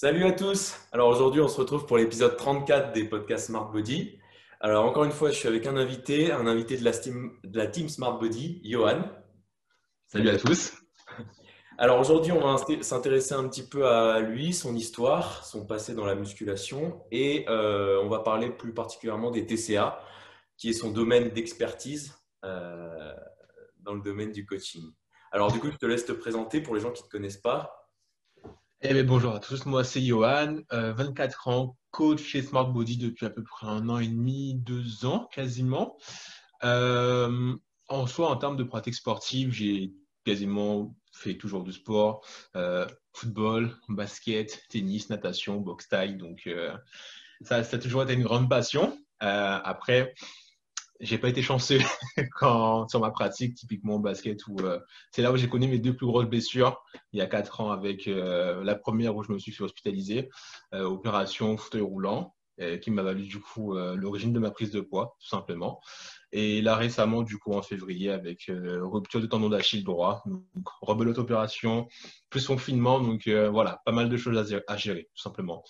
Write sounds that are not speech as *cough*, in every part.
Salut à tous. Alors aujourd'hui, on se retrouve pour l'épisode 34 des podcasts Smart Body. Alors encore une fois, je suis avec un invité, un invité de la, de la team Smart Body, Johan. Salut à tous. Alors aujourd'hui, on va s'intéresser un petit peu à lui, son histoire, son passé dans la musculation et euh, on va parler plus particulièrement des TCA, qui est son domaine d'expertise euh, dans le domaine du coaching. Alors du coup, je te laisse te présenter pour les gens qui ne te connaissent pas. Eh bien, bonjour à tous, moi c'est Johan, 24 euh, ans, coach chez Smart Body depuis à peu près un an et demi, deux ans quasiment. en soi, en termes de pratique sportive, j'ai quasiment fait toujours du sport, euh, football, basket, tennis, natation, boxe taille. Donc, euh, ça, ça, a toujours été une grande passion. Euh, après, j'ai pas été chanceux *laughs* sur ma pratique, typiquement basket, où c'est là où j'ai connu mes deux plus grosses blessures, il y a quatre ans, avec la première où je me suis fait hospitaliser, opération fauteuil roulant, qui m'a valu du coup l'origine de ma prise de poids, tout simplement. Et là, récemment, du coup, en février, avec euh, rupture de tendon d'Achille droit, rebelote opération, plus confinement. Donc euh, voilà, pas mal de choses à, gérer, tout simplement.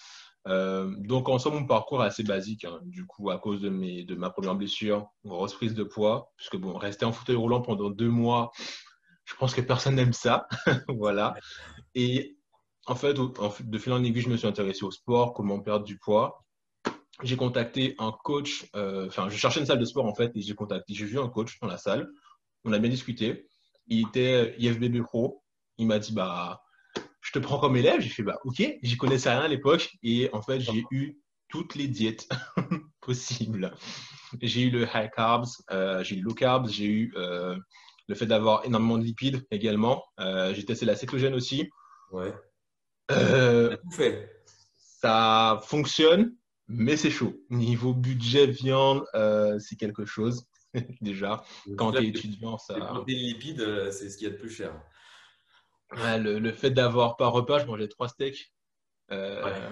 Euh, donc en somme, mon parcours est assez basique. Hein. Du coup, à cause de, ma première blessure, grosse prise de poids, puisque bon, rester en fauteuil roulant pendant deux mois, je pense que personne n'aime ça. *laughs* voilà. Et en fait, de fil en aiguille, je me suis intéressé au sport, comment perdre du poids j'ai contacté un coach, euh, enfin, je cherchais une salle de sport en fait, et j'ai contacté, j'ai vu un coach dans la salle, on a bien discuté. Il était IFBB Pro, il m'a dit, bah, je te prends comme élève. J'ai fait, bah, ok, j'y connaissais rien à l'époque, et en fait, j'ai eu toutes les diètes *laughs* possibles. J'ai eu le high carbs, euh, j'ai eu le low carbs, j'ai eu euh, le fait d'avoir énormément de lipides également. j'ai testé la cétogène aussi. Ouais. ça fonctionne, mais c'est chaud. Niveau budget viande, euh, c'est quelque chose *laughs* déjà. Quand tu es étudiant, ça. Les lipides, euh, c'est ce qu'il y a de plus cher. Le, fait d'avoir par repas, je mangeais trois steaks. Euh,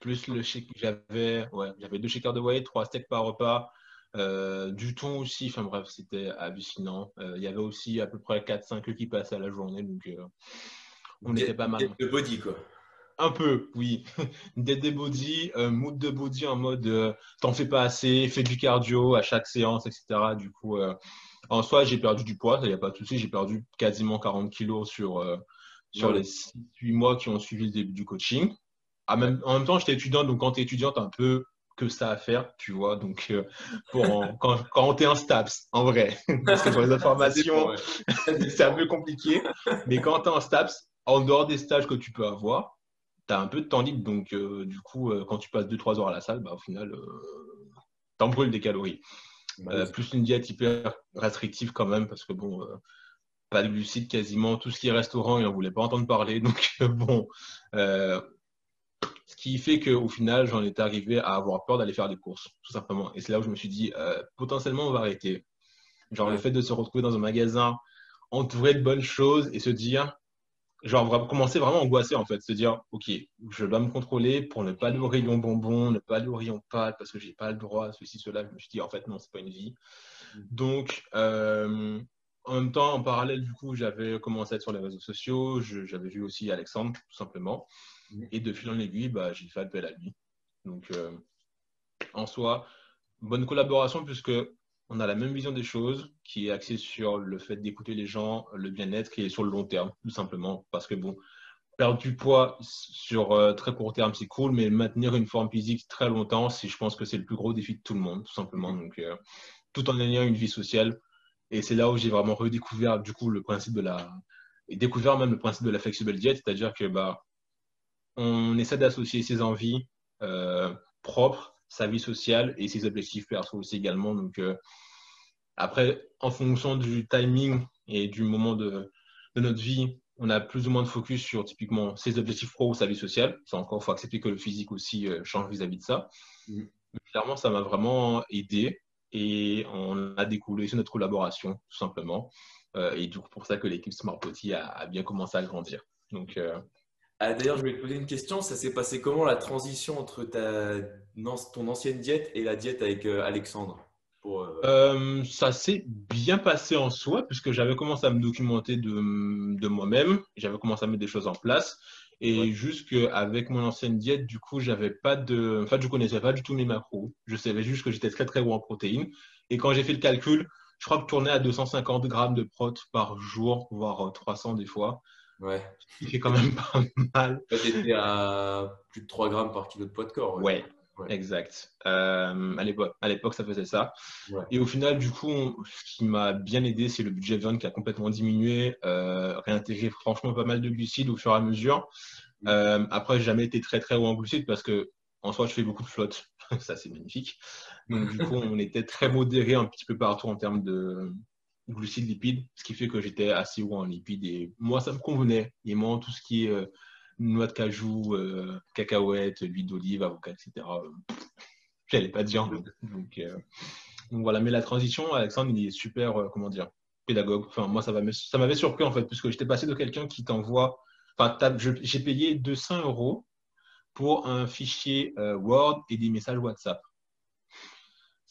plus le shake, j'avais ouais, j'avais deux shakers de whey, trois steaks par repas. du thon aussi, enfin bref, c'était hallucinant. Il y avait aussi à peu près 4-5 qui passaient à la journée, donc on était pas mal. De body quoi. Un peu, oui. *laughs* Dead body, euh, mood de body en mode euh, t'en fais pas assez, fais du cardio à chaque séance, etc. Du coup, euh, en soi, j'ai perdu du poids, il n'y a pas de souci. J'ai perdu quasiment 40 kilos sur, sur les 8 mois qui ont suivi le début du coaching. Ah, même, en même temps, j'étais étudiant, donc quand tu es étudiant, tu un peu que ça à faire, tu vois. Donc, pour *laughs* quand, quand tu es en STAPS, en vrai, *laughs* parce que pour les informations, *laughs* c'est un peu compliqué. Mais quand tu es en STAPS, en dehors des stages que tu peux avoir, tu as un peu de temps libre. Donc, euh, du coup, euh, quand tu passes 2-3 heures à la salle, bah, au final, euh, tu en brûles des calories. Bah, plus une diète hyper restrictive quand même, parce que bon, pas de glucides quasiment. Tout ce qui est restaurant, ils n'en voulaient pas entendre parler. *laughs* Donc, bon. ce qui fait qu'au final, j'en étais arrivé à avoir peur d'aller faire des courses, tout simplement. Et c'est là où je me suis dit, potentiellement, on va arrêter. Genre, le fait de se retrouver dans un magasin entouré de bonnes choses et se dire, genre commencer vraiment à angoisser en fait, se dire ok, je dois me contrôler pour ne pas aller au rayon bonbon, ne pas aller au rayon pâte parce que j'ai pas le droit, ceci, cela. Je me suis dit en fait non, c'est pas une vie. Mm. Donc euh, en même temps, en parallèle du coup, j'avais commencé à être sur les réseaux sociaux, j'avais vu aussi Alexandre tout simplement, mm. et de fil en aiguille, bah, j'ai fait appel à lui. Donc euh, en soi, bonne collaboration puisque on a la même vision des choses qui est axée sur le fait d'écouter les gens, le bien-être et sur le long terme, tout simplement. Parce que bon, perdre du poids sur euh, très court terme, c'est cool, mais maintenir une forme physique très longtemps, je pense que c'est le plus gros défi de tout le monde, tout simplement. Donc, euh, tout en ayant une vie sociale. Et c'est là où j'ai vraiment redécouvert du coup le principe de la et découvert même le principe de la flexible diet, c'est-à-dire que bah on essaie d'associer ses envies euh, propres sa vie sociale et ses objectifs perso aussi également. Donc, euh, après, en fonction du timing et du moment de, de, notre vie, on a plus ou moins de focus sur typiquement ses objectifs pro ou sa vie sociale. Ça encore, il faut accepter que le physique aussi euh, change vis-à-vis de ça. Mm. Mais clairement, ça m'a vraiment aidé et on a découlé sur notre collaboration, tout simplement. Euh, et du coup, pour ça que l'équipe Smart Potty a, a, bien commencé à grandir. Donc, ah, d'ailleurs, je vais te poser une question. Ça s'est passé comment la transition entre ta, ton ancienne diète et la diète avec euh, Alexandre euh, euh, Ça s'est bien passé en soi, puisque j'avais commencé à me documenter de, de moi-même. J'avais commencé à mettre des choses en place. Et juste qu'avec mon ancienne diète, du coup, j'avais pas de. En fait, je connaissais pas du tout mes macros. Je savais juste que j'étais très très haut en protéines. Et quand j'ai fait le calcul, je crois que je tournais à 250 grammes de prot par jour, voire 300 des fois. Ouais. Qui est quand même pas mal. Tu étais à plus de 3 grammes par kilo de poids de corps. Ouais, exact. Euh, à l'époque, ça faisait ça. Et au final, du coup, ce qui m'a bien aidé, c'est le budget viande qui a complètement diminué, euh, réintégré franchement pas mal de glucides au fur et à mesure. Mm. Euh, après, j'ai jamais été très très haut en glucides parce que en soi, je fais beaucoup de flotte. *laughs* ça, c'est magnifique. Donc, du *laughs* coup, on était très modéré un petit peu partout en termes de glucides, lipides, ce qui fait que j'étais assez haut en lipides. Et moi, ça me convenait. Et moi, tout ce qui est euh, noix de cajou, euh, cacahuètes, huile d'olive, avocat, etc., euh, j'allais pas dire. Donc, donc, voilà. Mais la transition, Alexandre, il est super, comment dire, pédagogue. Enfin, moi, ça m'avait surpris, en fait, puisque j'étais passé de quelqu'un qui t'envoie. Enfin, j'ai payé 200 euros pour un fichier Word et des messages WhatsApp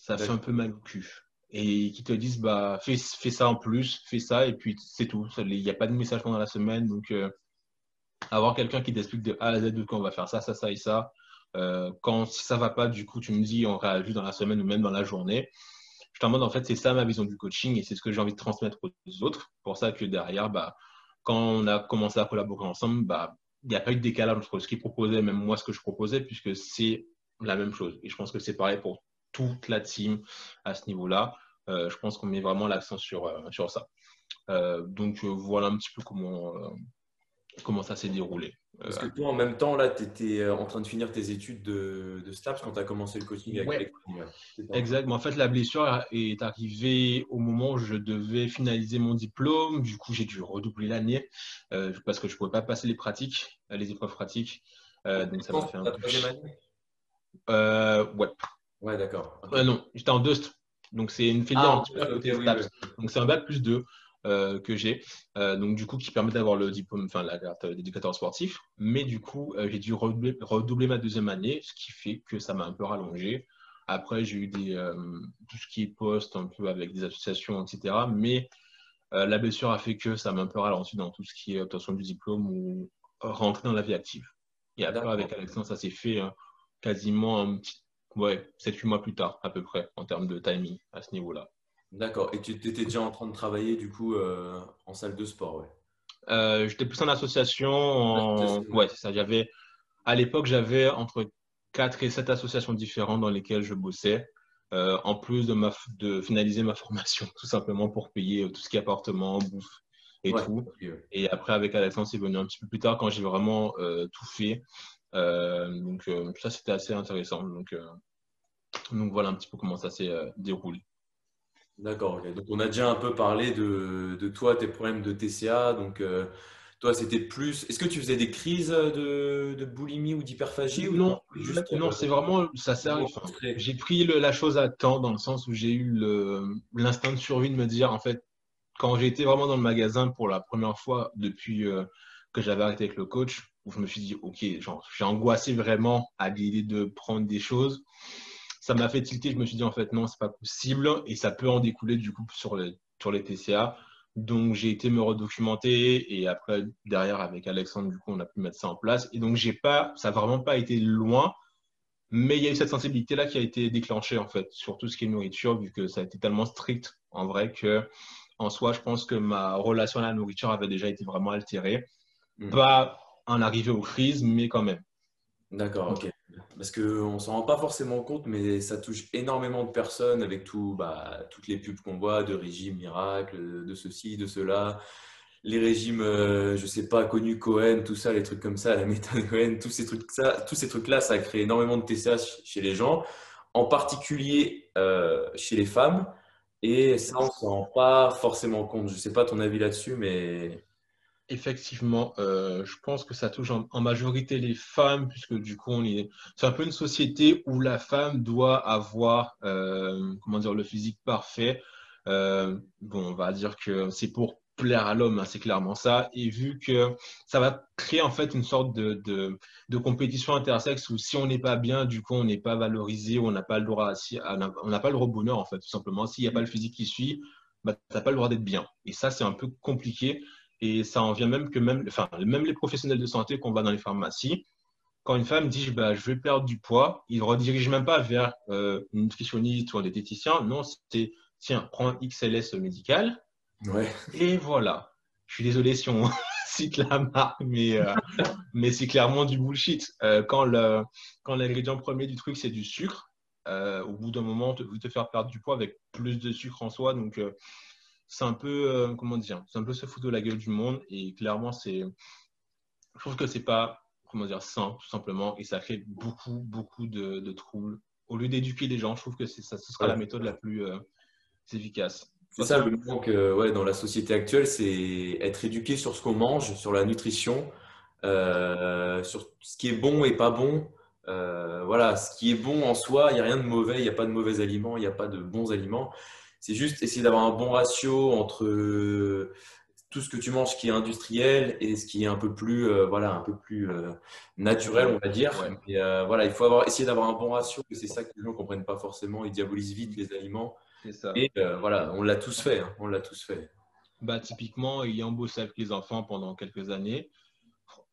ça fait un peu mal au cul. Et qui te disent, bah, fais, fais, ça en plus, fais ça, et puis c'est tout. Il n'y a pas de message pendant la semaine. Donc, euh, avoir quelqu'un qui t'explique de A à Z quand on va faire ça, ça, ça et ça. Euh, quand ça va pas, du coup, tu me dis, on réagit dans la semaine ou même dans la journée. Je t'en demande, en fait, c'est ça ma vision du coaching et c'est ce que j'ai envie de transmettre aux autres. Pour ça que derrière, bah, quand on a commencé à collaborer ensemble, bah, il n'y a pas eu de décalage entre ce qu'il proposait, même moi, ce que je proposais, puisque c'est la même chose. Et je pense que c'est pareil pour toute la team à ce niveau-là. Euh, je pense qu'on met vraiment l'accent sur, euh, sur ça. Euh, donc voilà un petit peu comment, comment ça s'est déroulé. Parce que toi, en même temps, là, tu étais en train de finir tes études de, de STAPS quand tu as commencé le coaching avec ouais. Exact. en fait, la blessure est arrivée au moment où je devais finaliser mon diplôme. Du coup, j'ai dû redoubler l'année parce que je ne pouvais pas passer les pratiques, les épreuves pratiques. donc, ça m'a fait un peu. ouais. Ouais, d'accord. Euh, non, j'étais en Dust. Donc, c'est une filière ah, un petit peu Donc, c'est un bac plus 2 euh, que j'ai. Euh, donc, du coup, qui permet d'avoir le diplôme, enfin, la carte d'éducateur sportif. Mais du coup, j'ai dû redoubler, ma deuxième année, ce qui fait que ça m'a un peu rallongé. Après, j'ai eu des, tout ce qui est poste, un peu avec des associations, etc. Mais la blessure a fait que ça m'a un peu ralenti dans tout ce qui est obtention du diplôme ou rentrer dans la vie active. Et après, avec Alexandre, ça s'est fait quasiment un petit Ouais, 7-8 mois plus tard, à peu près, en termes de timing à ce niveau-là. D'accord. Et tu étais déjà en train de travailler, du coup, euh, en salle de sport, ouais euh, J'étais plus en association. Ouais, c'est ça. J'avais... À l'époque, j'avais entre 4 et 7 associations différentes dans lesquelles je bossais. Euh, en plus de, ma, de finaliser ma *laughs* formation, tout simplement pour payer tout ce qui est appartement, bouffe et tout. Et après, avec Alexandre, c'est venu un petit peu plus tard quand j'ai vraiment tout fait. Euh, donc euh, ça, c'était assez intéressant. Donc, euh, donc voilà un petit peu comment ça s'est déroulé. D'accord. Donc on a déjà un peu parlé de, de, toi, tes problèmes de TCA. Donc toi, c'était plus. Est-ce que tu faisais des crises de, de boulimie ou d'hyperphagie Non, juste, non, c'est vraiment ça sert. j'ai pris la chose à temps dans le sens où j'ai eu l'instinct de survie de me dire en fait quand j'ai été vraiment dans le magasin pour la première fois depuis que j'avais arrêté avec le coach, où je me suis dit, OK, j'ai angoissé vraiment à l'idée de prendre des choses. Ça m'a fait tilter. Je me suis dit, en fait, non, c'est pas possible. Et ça peut en découler, du coup, sur les, sur les TCA. Donc, j'ai été me redocumenter. Et après, derrière, avec Alexandre, du coup, on a pu mettre ça en place. Et donc, j'ai pas, ça n'a vraiment pas été loin. Mais il y a eu cette sensibilité-là qui a été déclenchée, en fait, sur tout ce qui est nourriture, vu que ça a été tellement strict, en vrai, que, en soi, je pense que ma relation à la nourriture avait déjà été vraiment altérée. Mmh. Pas en arrivée aux crises, mais quand même. D'accord, ok. Parce qu'on ne s'en rend pas forcément compte, mais ça touche énormément de personnes avec tout, bah, toutes les pubs qu'on voit de régimes miracles, de ceci, de cela. Les régimes, euh, je ne sais pas, connus Cohen, tout ça, les trucs comme ça, la méthode *laughs* Cohen, tous ces trucs ça, tous ces trucs-là, ça crée énormément de TCA chez les gens, en particulier euh, chez les femmes. Et ça, on ne s'en rend pas forcément compte. Je ne sais pas ton avis là-dessus, mais Effectivement, euh, je pense que ça touche en, majorité les femmes, puisque du coup, on est, c'est un peu une société où la femme doit avoir, euh, comment dire, le physique parfait. Euh, bon, on va dire que c'est pour plaire à l'homme, hein, c'est clairement ça. Et vu que ça va créer en fait une sorte de, de, compétition intersexe où si on n'est pas bien, du coup, on n'est pas valorisé, on n'a pas le droit, à, on n'a pas le droit au bonheur en fait, tout simplement. S'il n'y a pas le physique qui suit, bah, tu n'as pas le droit d'être bien. Et ça, c'est un peu compliqué. Et ça en vient même que même, enfin, même les professionnels de santé qu'on va dans les pharmacies, quand une femme dit bah, je vais perdre du poids, ils ne redirigent même pas vers euh, une nutritionniste ou un diététicien. Non, c'est tiens, prends un XLS médical. Ouais. Et voilà. Je suis désolé si on *laughs* cite la marque, mais, euh, *laughs* mais c'est clairement du bullshit. Euh, quand l'ingrédient premier du truc, c'est du sucre, au bout d'un moment, vous te faire perdre du poids avec plus de sucre en soi. Donc, c'est un peu, comment dire, c'est un peu se foutre de la gueule du monde. Et clairement, c'est, je trouve que c'est pas comment dire, sain, tout simplement, et ça fait beaucoup, beaucoup de, troubles. Au lieu d'éduquer les gens, je trouve que ça, ce sera la méthode la plus euh, efficace. C'est ça le manque euh, ouais, dans la société actuelle, c'est être éduqué sur ce qu'on mange, sur la nutrition, euh, sur ce qui est bon et pas bon. voilà, ce qui est bon en soi, il n'y a rien de mauvais, il n'y a pas de mauvais aliments, il n'y a pas de bons aliments. C'est juste essayer d'avoir un bon ratio entre tout ce que tu manges qui est industriel et ce qui est un peu plus, euh, voilà, un peu plus euh, naturel, on va dire. Euh, voilà, il faut avoir, essayer d'avoir un bon ratio, c'est ça que les gens ne comprennent pas forcément. Ils diabolisent vite les aliments. Ça. Et voilà, on l'a tous fait. Hein, on l'a tous fait. Bah, typiquement, ayant bossé avec les enfants pendant quelques années,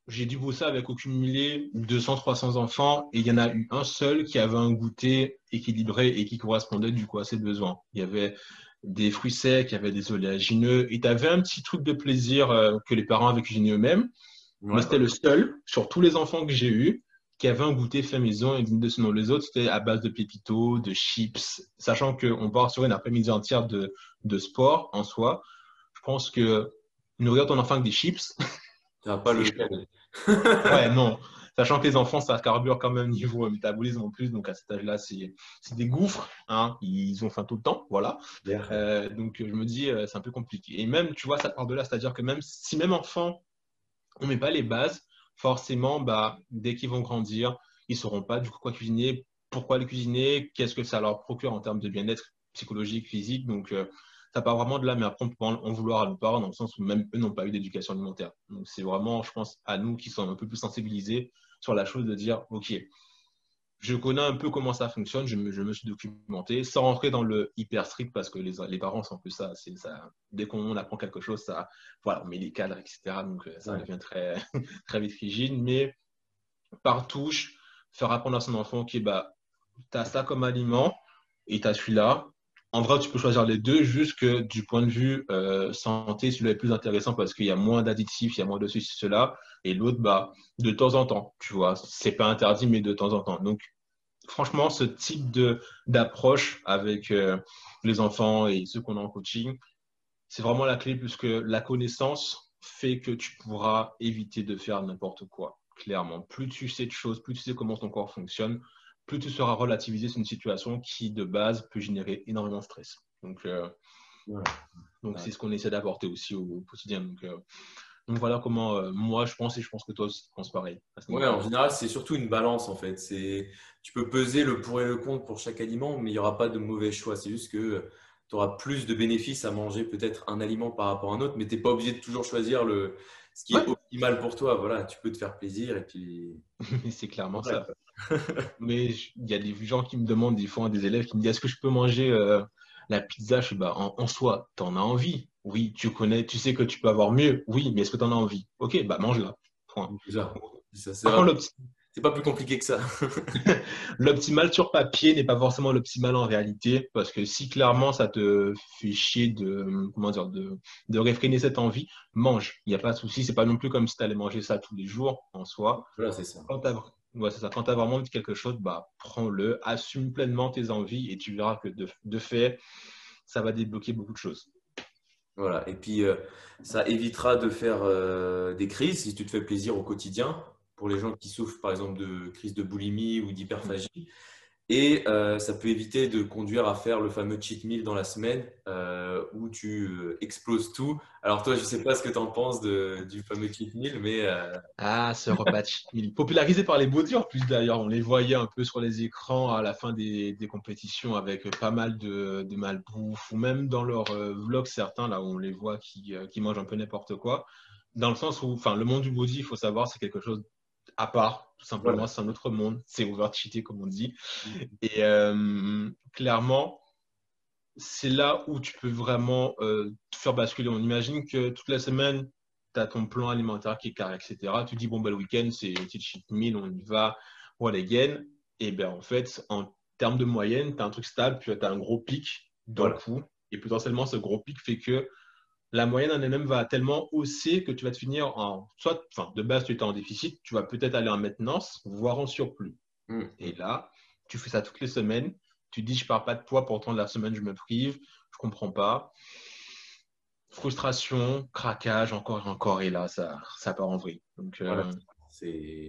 j'ai dû bosser avec au cumulé 200-300 enfants et il y en a eu un seul qui avait un goûter équilibré et qui correspondait du coup à ses besoins. Il y avait des fruits secs, il y avait des oléagineux, et tu avais un petit truc de plaisir euh, que les parents avaient cuisiné eux-mêmes. Moi, c'était le seul, sur tous les enfants que j'ai eus, qui avait un goûter fait maison et de ce nom. Les autres, c'était à base de pépitos, de chips, sachant qu'on part sur une après-midi entière de, de, sport en soi. Je pense que nourrir ton enfant avec des chips. *laughs* Ça pas le Ouais, *laughs* non. Sachant que les enfants, ça carbure quand même niveau métabolisme en plus. Donc à cet âge-là, c'est des gouffres. Hein. Ils ont faim tout le temps. Voilà. Euh, donc je me dis, euh, c'est un peu compliqué. Et même, tu vois, ça part de là. C'est-à-dire que même si même enfant, on ne met pas les bases, forcément, bah, dès qu'ils vont grandir, ils ne sauront pas du coup quoi cuisiner, pourquoi le cuisiner, qu'est-ce que ça leur procure en termes de bien-être psychologique, physique. Donc, euh, ça part vraiment de là, mais après, on peut en vouloir à nos parents dans le sens où même eux n'ont pas eu d'éducation alimentaire. Donc, c'est vraiment, je pense, à nous qui sommes un peu plus sensibilisés sur la chose de dire, OK, je connais un peu comment ça fonctionne, je me, suis documenté, sans rentrer dans le hyper strict, parce que les, les parents sont un peu ça, ça. Dès qu'on apprend quelque chose, ça, voilà, on met les cadres, etc. Donc, euh, ça devient très, *laughs* très vite rigide. Mais par touche, faire apprendre à son enfant, OK, bah, tu as ça comme aliment et tu as celui-là, en vrai, tu peux choisir les deux, juste que du point de vue euh, santé, celui-là est plus intéressant parce qu'il y a moins d'additifs, il y a moins de ceci, cela. Et l'autre, bah, de temps en temps, tu vois. C'est pas interdit, mais de temps en temps. Donc, franchement, ce type d'approche avec euh, les enfants et ceux qu'on a en coaching, c'est vraiment la clé puisque la connaissance fait que tu pourras éviter de faire n'importe quoi. Clairement, plus tu sais de choses, plus tu sais comment ton corps fonctionne, plus tu seras relativisé sur une situation qui, de base, peut générer énormément de stress. Donc, euh, donc c'est ce qu'on essaie d'apporter aussi au, quotidien. Donc, euh, donc, voilà comment euh, moi je pense et je pense que toi aussi tu penses pareil. Oui, en général, c'est surtout une balance en fait. Tu peux peser le pour et le contre pour chaque aliment, mais il n'y aura pas de mauvais choix. C'est juste que tu auras plus de bénéfices à manger peut-être un aliment par rapport à un autre, mais tu n'es pas obligé de toujours choisir le, ce qui est optimal pour toi. Voilà, tu peux te faire plaisir et puis. *laughs* c'est clairement ça. *laughs* Mais il y a des gens qui me demandent, des fois, des élèves qui me disent Est-ce que je peux manger euh, la pizza? Je bah, en, soi, tu en as envie. Oui, tu connais, tu sais que tu peux avoir mieux. Oui, mais est-ce que tu en as envie? Ok, bah mange-la. C'est pas plus compliqué que ça. *laughs* l'optimal sur papier n'est pas forcément l'optimal en réalité, parce que si clairement ça te fait chier de, comment dire, de, de réfréner cette envie, mange. Il n'y a pas de souci. C'est pas non plus comme si tu allais manger ça tous les jours en soi. Voilà, c'est ça. Quand tu as vraiment envie de quelque chose, bah, prends-le, assume pleinement tes envies et tu verras que de, fait, ça va débloquer beaucoup de choses. Voilà, et puis euh, ça évitera de faire euh, des crises si tu te fais plaisir au quotidien pour les gens qui souffrent par exemple de crise de boulimie ou d'hyperphagie. Et euh, ça peut éviter de conduire à faire le fameux cheat meal dans la semaine euh, où tu euh, exploses tout. Alors toi, je ne sais pas ce que tu en penses de, du fameux cheat meal, mais... Ah, ce repas cheat meal. Popularisé par les body en plus d'ailleurs. On les voyait un peu sur les écrans à la fin des, des compétitions avec pas mal de, de malbouffe ou même dans leurs vlogs certains, là où on les voit qui, qui mangent un peu n'importe quoi. Dans le sens où, enfin, le monde du body, il faut savoir, c'est quelque chose à part, tout simplement, c'est un autre monde, c'est overcheaté comme on dit. Mm. Et euh, clairement, c'est là où tu peux vraiment euh, te faire basculer. On imagine que toute la semaine, tu as ton plan alimentaire qui est carré, etc. Tu dis, bon, bah, le week-end, c'est une petite cheat meal, on y va, what again. Et bien, en fait, en termes de moyenne, tu as un truc stable, puis tu as un gros pic le coup. Et potentiellement, ce gros pic fait que la moyenne en elle-même va tellement hausser que tu vas te finir en. Soit, enfin, de base, tu étais en déficit, tu vas peut-être aller en maintenance, voire en surplus. Mm. Et là, tu fais ça toutes les semaines. Tu dis, je ne pars pas de poids, pourtant, la semaine, je me prive, je ne comprends pas. Frustration, craquage, encore et encore, et là, ça, ça part en vrille. Donc, euh, c'est.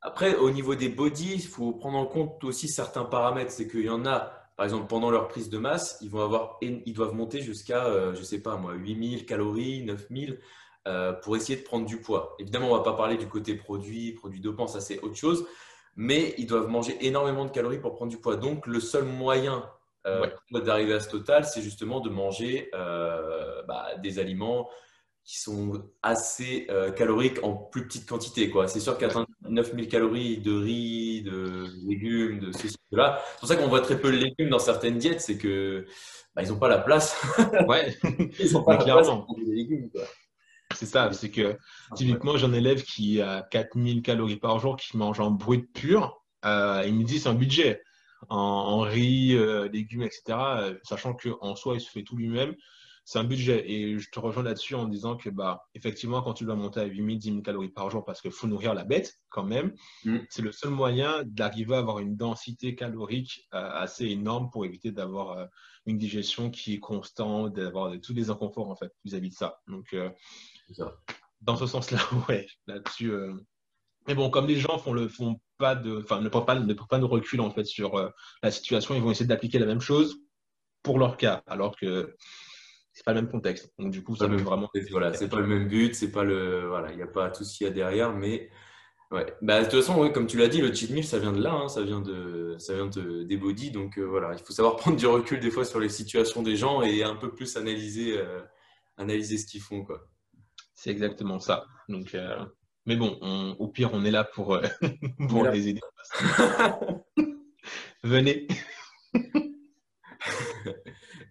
Après, au niveau des bodies, il faut prendre en compte aussi certains paramètres. C'est qu'il y en a, par exemple, pendant leur prise de masse, ils, vont avoir, ils doivent monter jusqu'à, euh, je ne sais pas moi, 8000 calories, 9000 euh, pour essayer de prendre du poids. Évidemment, on ne va pas parler du côté produit, produit dopant, ça c'est autre chose, mais ils doivent manger énormément de calories pour prendre du poids. Donc, le seul moyen euh, d'arriver à ce total, c'est justement de manger bah, des aliments qui sont assez euh, caloriques en plus petite quantité. C'est sûr qu'atteindre 9000 calories de riz, de légumes, de ceci, de là, c'est pour ça qu'on voit très peu de légumes dans certaines diètes, c'est que bah, ils n'ont pas la place. *laughs* ouais, *laughs* ils n'ont pas la place pour des légumes. C'est ça, c'est que typiquement, j'ai un élève qui a 4000 calories par jour, qui mange en brut pur. Euh, il me dit c'est un budget en, riz, euh, légumes, etc. sachant qu'en soi, il se fait tout lui-même c'est un budget. Et je te rejoins là-dessus en disant que, bah, effectivement, quand tu dois monter à 8000, 10 000 calories par jour parce qu'il faut nourrir la bête quand même, mm. c'est le seul moyen d'arriver à avoir une densité calorique euh, assez énorme pour éviter d'avoir euh, une digestion qui est constante, d'avoir tous les inconforts en fait vis-à-vis de ça. Donc, euh, dans ce sens-là, *laughs* ouais, là-dessus. Mais bon, comme les gens font le font pas de, enfin, ne prennent pas, ne prennent pas de recul en fait sur la situation, ils vont essayer d'appliquer la même chose pour leur cas, alors que c'est pas le même contexte. Donc du coup, ça vraiment. Voilà, c'est pas le même but, c'est pas le, voilà, il n'y a pas tout ce qu'il y a derrière, mais ouais. Bah, de toute façon, comme tu l'as dit, le cheat meal, ça vient de là, hein, ça vient de, ça vient de, des bodies, donc euh, voilà, il faut savoir *laughs* prendre du recul des fois sur les situations des gens et un peu plus analyser, euh, analyser ce qu'ils font, quoi. C'est exactement ça. Donc, euh, mais bon, au pire, on est là pour, *laughs* pour les aider. *laughs* Venez.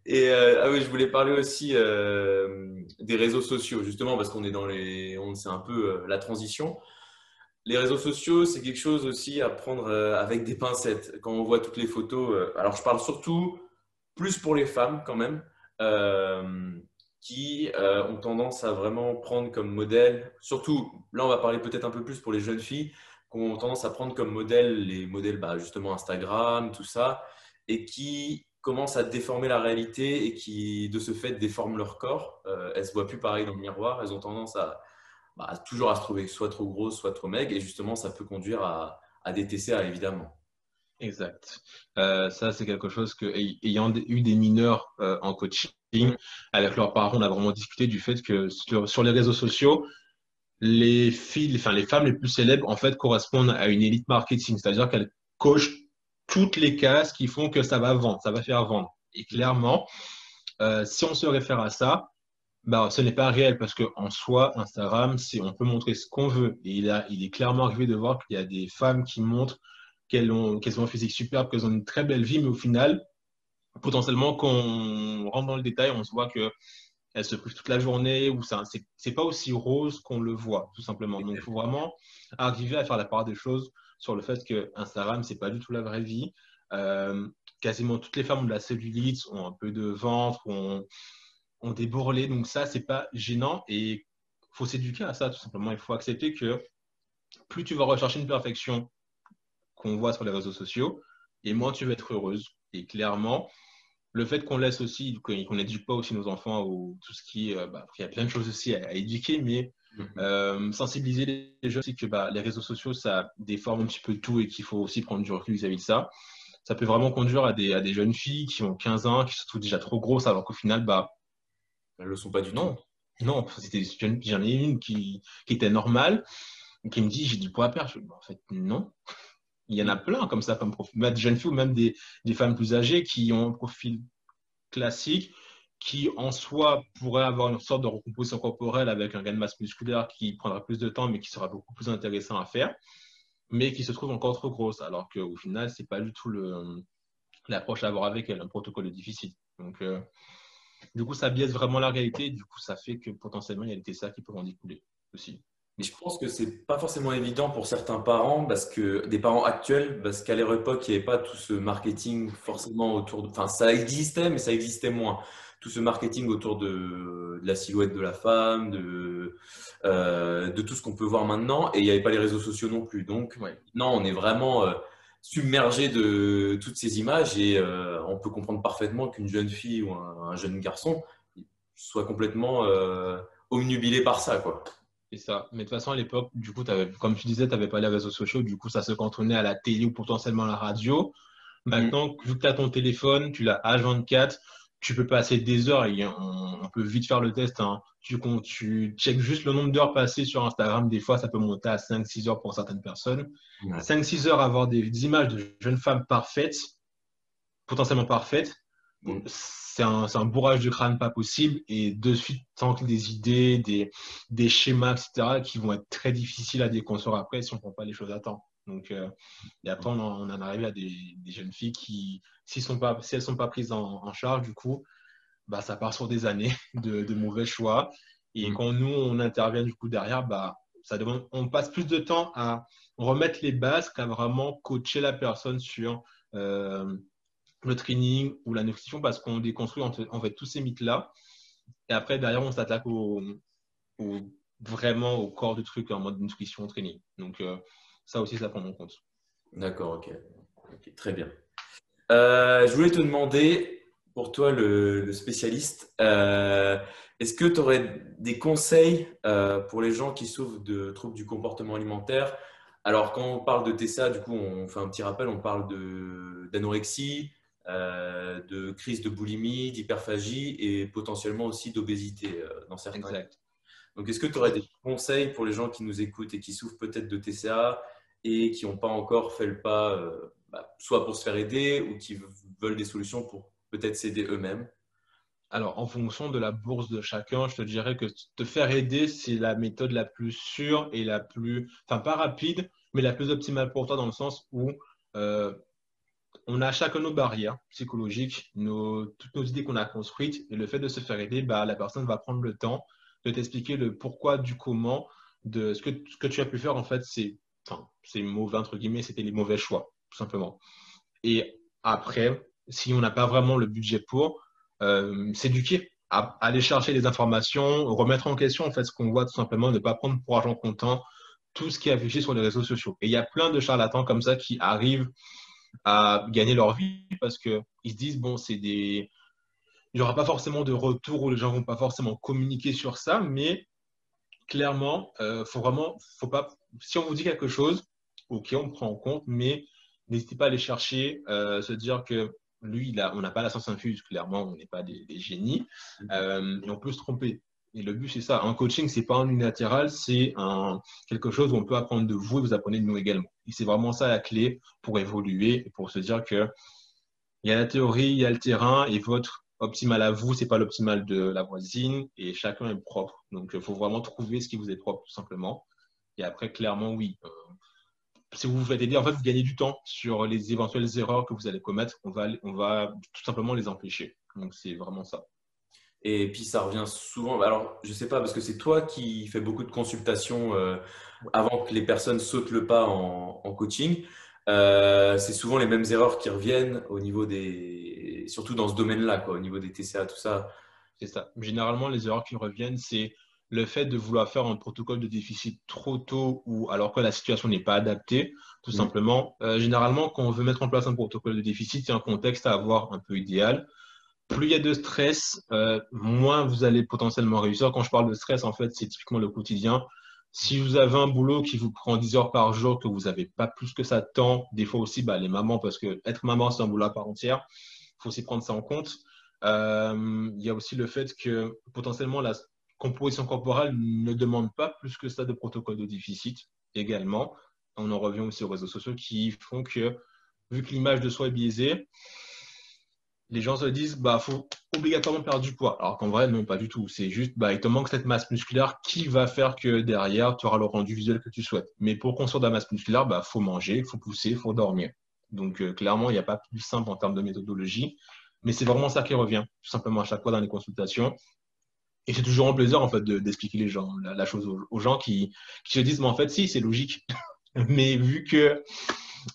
Et euh, ah oui, je voulais parler aussi euh, des réseaux sociaux, justement, parce qu'on est dans les. C'est un peu euh, la transition. Les réseaux sociaux, c'est quelque chose aussi à prendre avec des pincettes. Quand on voit toutes les photos, alors je parle surtout plus pour les femmes quand même, qui ont tendance à vraiment prendre comme modèle, surtout là on va parler peut-être un peu plus pour les jeunes filles, qui ont tendance à prendre comme modèle les modèles bah, justement Instagram, tout ça, et qui commencent à déformer la réalité et qui, de ce fait, déforment leur corps. Euh, elles ne se voient plus pareil dans le miroir. Elles ont tendance à bah, toujours à se trouver soit trop grosses, soit trop maigres. Et justement, ça peut conduire à, des TCA, évidemment. Exact. Euh, ça, c'est quelque chose que, ayant eu des mineurs euh, en coaching, avec leurs parents, on a vraiment discuté du fait que sur, les réseaux sociaux, les filles, enfin les femmes les plus célèbres, en fait, correspondent à une élite marketing, c'est-à-dire qu'elles coachent toutes les cases qui font que ça va vendre, ça va faire vendre. Et clairement, euh, si on se réfère à ça, bah, ce n'est pas réel parce qu'en soi, Instagram, on peut montrer ce qu'on veut. Et il, est clairement arrivé de voir qu'il y a des femmes qui montrent qu'elles ont, ont un physique superbe, qu'elles ont une très belle vie, mais au final, potentiellement, quand on rentre dans le détail, on se voit que se privent toute la journée ou ça, c'est pas aussi rose qu'on le voit, tout simplement. Donc, il faut vraiment arriver à faire la part des choses sur le fait que Instagram, c'est pas du tout la vraie vie. Euh, quasiment toutes les femmes ont de la cellulite, ont un peu de ventre, ont, ont des bourrelets. Donc ça, c'est pas gênant et faut s'éduquer à ça tout simplement. Il faut accepter que plus tu vas rechercher une perfection qu'on voit sur les réseaux sociaux, et moins tu vas être heureuse. Et clairement, le fait qu'on laisse aussi, qu'on n'éduque pas aussi nos enfants ou tout ce qui, euh, bah, il y a plein de choses aussi à éduquer, mais. Euh, sensibiliser les jeunes, c'est que bah, les réseaux sociaux, ça déforme un petit peu tout et qu'il faut aussi prendre du recul vis-à-vis de ça. Ça peut vraiment conduire à des, à des jeunes filles qui ont 15 ans, qui sont déjà trop grosses, alors qu'au final, bah, elles ne le sont pas du non. tout. Non, j'en ai une qui, qui était normale, qui me dit j'ai du poids à perdre. en fait, non. Il y en a plein comme ça, comme profil. Des jeunes filles ou même des, des femmes plus âgées qui ont un profil classique, qui en soi pourrait avoir une sorte de recomposition corporelle avec un gain de masse musculaire qui prendra plus de temps mais qui sera beaucoup plus intéressant à faire, mais qui se trouve encore trop grosse, alors qu'au final, ce n'est pas du tout l'approche à avoir avec elle, un protocole difficile. Donc, euh, Du coup, ça biaise vraiment la réalité. Du coup, ça fait que potentiellement, il y a des TCA qui peuvent en découler aussi. Mais je pense que c'est pas forcément évident pour certains parents, parce que des parents actuels, parce qu'à leur époque, il n'y avait pas tout ce marketing forcément autour de. Enfin, ça existait, mais ça existait moins. Tout ce marketing autour de, la silhouette de la femme, de, euh, de tout ce qu'on peut voir maintenant, et il n'y avait pas les réseaux sociaux non plus. Donc, non, on est vraiment euh, submergé de toutes ces images, et euh, on peut comprendre parfaitement qu'une jeune fille ou un, un, jeune garçon soit complètement omnubilé par ça, quoi ça. Mais de toute façon, à l'époque, du coup, comme tu disais, tu n'avais pas les réseaux sociaux, du coup, ça se cantonnait à la télé ou potentiellement à la radio. Maintenant, mm. vu que tu as ton téléphone, tu l'as H24, tu peux passer des heures et on, peut vite faire le test. Hein. Tu, tu checkes juste le nombre d'heures passées sur Instagram. Des fois, ça peut monter à 5-6 heures pour certaines personnes. 5-6 heures à avoir des, images de jeunes femmes parfaites, potentiellement parfaites. Mm c'est un, bourrage de crâne pas possible et de suite tant des idées, des, des, schémas, etc., qui vont être très difficiles à déconstruire après si on ne prend pas les choses à temps. Donc, euh, et après, on en, arrive à des, jeunes filles qui, si, sont pas, si elles ne sont pas prises en, charge, du coup, bah, ça part sur des années *laughs* de, mauvais choix. Et mm. quand nous, on intervient du coup derrière, bah, ça demande, on passe plus de temps à remettre les bases qu'à vraiment coacher la personne sur euh, le training ou la nutrition parce qu'on déconstruit en fait, tous ces mythes-là. Et après, derrière, on s'attaque au, vraiment au corps du truc en mode nutrition, training. Donc, euh, ça aussi, ça prend en compte. D'accord, ok. Très bien. Euh, je voulais te demander, pour toi, le, spécialiste, euh, est-ce que tu aurais des conseils pour les gens qui souffrent de troubles du comportement alimentaire? Alors, quand on parle de TCA, du coup, on fait un petit rappel, on parle d'anorexie, de crise de boulimie, d'hyperphagie et potentiellement aussi d'obésité euh, dans certains cas. Donc, est-ce que tu aurais des conseils pour les gens qui nous écoutent et qui souffrent peut-être de TCA et qui n'ont pas encore fait le pas, euh, bah, soit pour se faire aider ou qui veulent des solutions pour peut-être s'aider eux-mêmes? Alors, en fonction de la bourse de chacun, je te dirais que te faire aider, c'est la méthode la plus sûre et la plus, enfin pas rapide, mais la plus optimale pour toi dans le sens où on a chacun nos barrières psychologiques, toutes nos idées qu'on a construites, et le fait de se faire aider, bah, la personne va prendre le temps de t'expliquer le pourquoi du comment, de ce que, tu as pu faire, en fait, c'est enfin, mauvais, entre guillemets, c'était les mauvais choix, tout simplement. Et après, si on n'a pas vraiment le budget pour, euh, s'éduquer, aller chercher des informations, remettre en question en ce qu'on voit tout simplement, ne pas prendre pour argent comptant tout ce qui est affiché sur les réseaux sociaux. Et il y a plein de charlatans comme ça qui arrivent à gagner leur vie parce qu'ils se disent, bon, c'est des... Il n'y aura pas forcément de retour où les gens vont pas forcément communiquer sur ça, mais clairement, euh, faut vraiment, faut pas, si on vous dit quelque chose, ok, on prend en compte, mais n'hésitez pas à aller chercher, euh, se dire que lui, il a, on n'a pas la science infuse, clairement, on n'est pas des, génies, mm-hmm. euh, et on peut se tromper. Et le but, c'est ça. Un coaching, c'est pas un unilatéral, c'est un, quelque chose où on peut apprendre de vous et vous apprenez de nous également. Et c'est vraiment ça la clé pour évoluer et pour se dire que il y a la théorie, il y a le terrain et votre optimal à vous, c'est pas l'optimal de la voisine et chacun est propre. Donc, il faut vraiment trouver ce qui vous est propre, tout simplement. Et après, clairement, oui. Euh, si vous vous faites aider, en fait, vous gagnez du temps sur les éventuelles erreurs que vous allez commettre. On va, on va tout simplement les empêcher. Donc, c'est vraiment ça. Et puis ça revient souvent. Alors, je sais pas, parce que c'est toi qui fais beaucoup de consultations euh, avant que les personnes sautent le pas en, coaching. Euh, c'est souvent les mêmes erreurs qui reviennent au niveau des. Surtout dans ce domaine-là, au niveau des TCA, tout ça. C'est ça. Généralement, les erreurs qui reviennent, c'est le fait de vouloir faire un protocole de déficit trop tôt ou alors que la situation n'est pas adaptée, tout mmh. simplement. Euh, généralement, quand on veut mettre en place un protocole de déficit, c'est un contexte à avoir un peu idéal plus il y a de stress, euh, moins vous allez potentiellement réussir. Quand je parle de stress, en fait, c'est typiquement le quotidien. Si vous avez un boulot qui vous prend 10 heures par jour, que vous n'avez pas plus que ça de temps, des fois aussi, bah, les mamans, parce que être maman, c'est un boulot à part entière, il faut aussi prendre ça en compte. Euh, il y a aussi le fait que potentiellement la composition corporelle ne demande pas plus que ça de protocole de déficit également. On en revient aussi aux réseaux sociaux qui font que, vu que l'image de soi est biaisée, les gens se disent bah faut obligatoirement perdre du poids. Alors qu'en vrai, non, pas du tout. C'est juste bah il te manque cette masse musculaire qui va faire que derrière tu auras le rendu visuel que tu souhaites. Mais pour construire de la masse musculaire, bah faut manger, faut pousser, faut dormir. Donc euh, clairement, il n'y a pas plus simple en termes de méthodologie. Mais c'est vraiment ça qui revient, tout simplement, à chaque fois dans les consultations. Et c'est toujours un plaisir, en fait, d'expliquer la, chose aux, gens qui, se disent, mais en fait, si, c'est logique. *laughs* mais vu que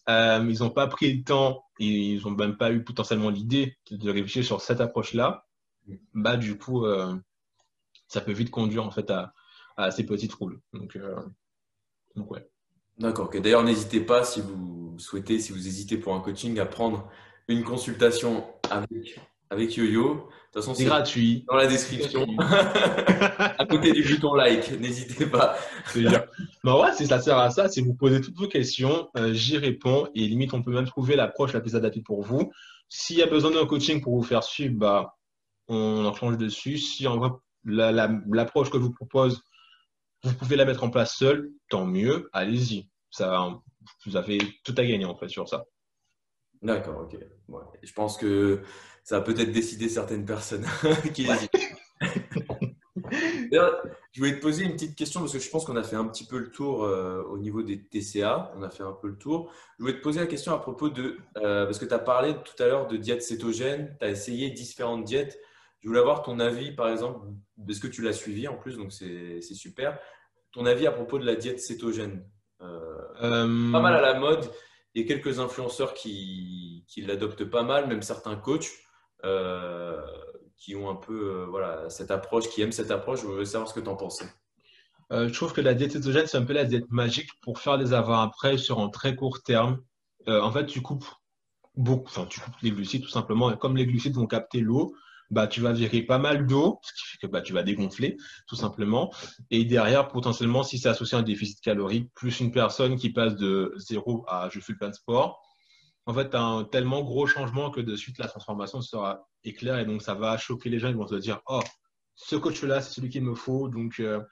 euh, ils n'ont pas pris le temps et ils n'ont même pas eu potentiellement l'idée de réfléchir sur cette approche-là, bah, du coup, euh, ça peut vite conduire, en fait, à, ces petites roules. Euh, donc ouais. D'accord. D'ailleurs, n'hésitez pas si vous souhaitez, si vous hésitez pour un coaching, à prendre une consultation avec, avec YoYo. De toute façon, c'est gratuit. Dans la description. *laughs* à côté du bouton like, n'hésitez pas. bah ouais, si ça sert à ça, si vous posez toutes vos questions, euh, j'y réponds et limite, on peut même trouver l'approche la plus adaptée pour vous. S'il y a besoin d'un coaching pour vous faire suivre, bah, on enclenche dessus. Si en vrai, l'approche que je vous propose vous pouvez la mettre en place seul, tant mieux, allez-y. Ça, vous avez tout à gagner en fait sur ça. D'accord, ok. Je pense que ça va peut-être décider certaines personnes *laughs* qui hésitent. je voulais te poser une petite question parce que je pense qu'on a fait un petit peu le tour euh, au niveau des TCA. On a fait un peu le tour. Je voulais te poser la question à propos de. Euh, parce que tu as parlé tout à l'heure de diète cétogène. Tu as essayé différentes diètes. Je voulais avoir ton avis, par exemple, parce que tu l'as suivi en plus, donc c'est super. Ton avis à propos de la diète cétogène euh, euh, Pas mal à la mode. Il y a quelques influenceurs qui, qui l'adoptent pas mal, même certains coachs euh, qui ont un peu voilà, cette approche, qui aiment cette approche. Je veux savoir ce que tu en pensais. je trouve que la diète cétogène, c'est un peu la diète magique pour faire des avant-après sur un très court terme. en fait, tu coupes beaucoup, tu coupes les glucides tout simplement. Et comme les glucides vont capter l'eau, bah, tu vas virer pas mal d'eau, ce qui fait que bah, tu vas dégonfler, tout simplement. Et derrière, potentiellement, si c'est associé à un déficit calorique, plus une personne qui passe de zéro à je fais plein de sport, en fait, un tellement gros changement que de suite, la transformation sera éclair et donc ça va choquer les gens. Ils vont se dire, oh, ce coach-là, c'est celui qu'il me faut. Donc, euh,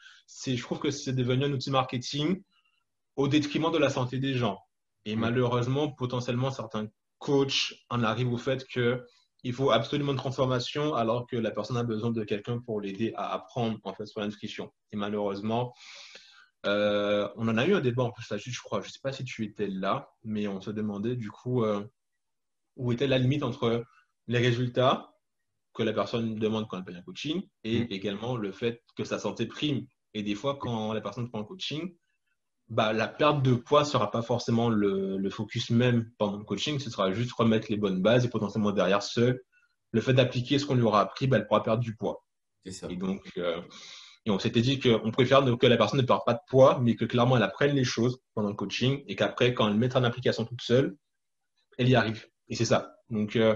je trouve que c'est devenu un outil marketing au détriment de la santé des gens. Et mmh. malheureusement, potentiellement, certains coachs en arrivent au fait que il faut absolument une transformation alors que la personne a besoin de quelqu'un pour l'aider à apprendre en fait sur l'inscription. Et malheureusement, euh, on en a eu un débat en plus là-dessus, je crois. Je ne sais pas si tu étais là, mais on se demandait du coup euh, où était la limite entre les résultats que la personne demande quand elle paye un coaching et mm. également le fait que sa santé prime. Et des fois, quand la personne prend un coaching, bah, la perte de poids ne sera pas forcément le, focus même pendant le coaching, ce sera juste remettre les bonnes bases et potentiellement derrière ce, le fait d'appliquer ce qu'on lui aura appris, bah, elle pourra perdre du poids. Et donc, euh, et on s'était dit qu'on préfère que la personne ne perde pas de poids, mais que clairement elle apprenne les choses pendant le coaching et qu'après, quand elle mettra en application toute seule, elle y arrive. Et c'est ça. Donc, il euh,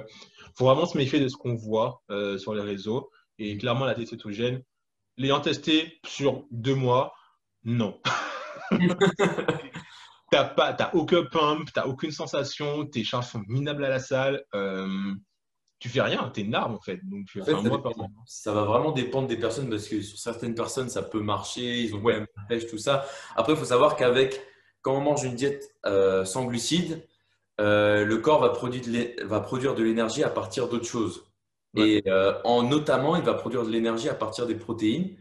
faut vraiment se méfier de ce qu'on voit euh, sur les réseaux. Et clairement, la diète cétogène, l'ayant testé sur deux mois, non. *laughs* t'as pas, t'as aucun pump, t'as aucune sensation, tes charges sont minables à la salle. Euh, tu fais rien, t'es une arme en fait. Donc, ça, va vraiment dépendre des personnes parce que sur certaines personnes, ça peut marcher, ils ont même la pêche, tout ça. Après, il faut savoir qu'avec, quand on mange une diète euh, sans glucides, euh, le corps va produire de, l'énergie à partir d'autres choses. Et en notamment, il va produire de l'énergie à partir des protéines.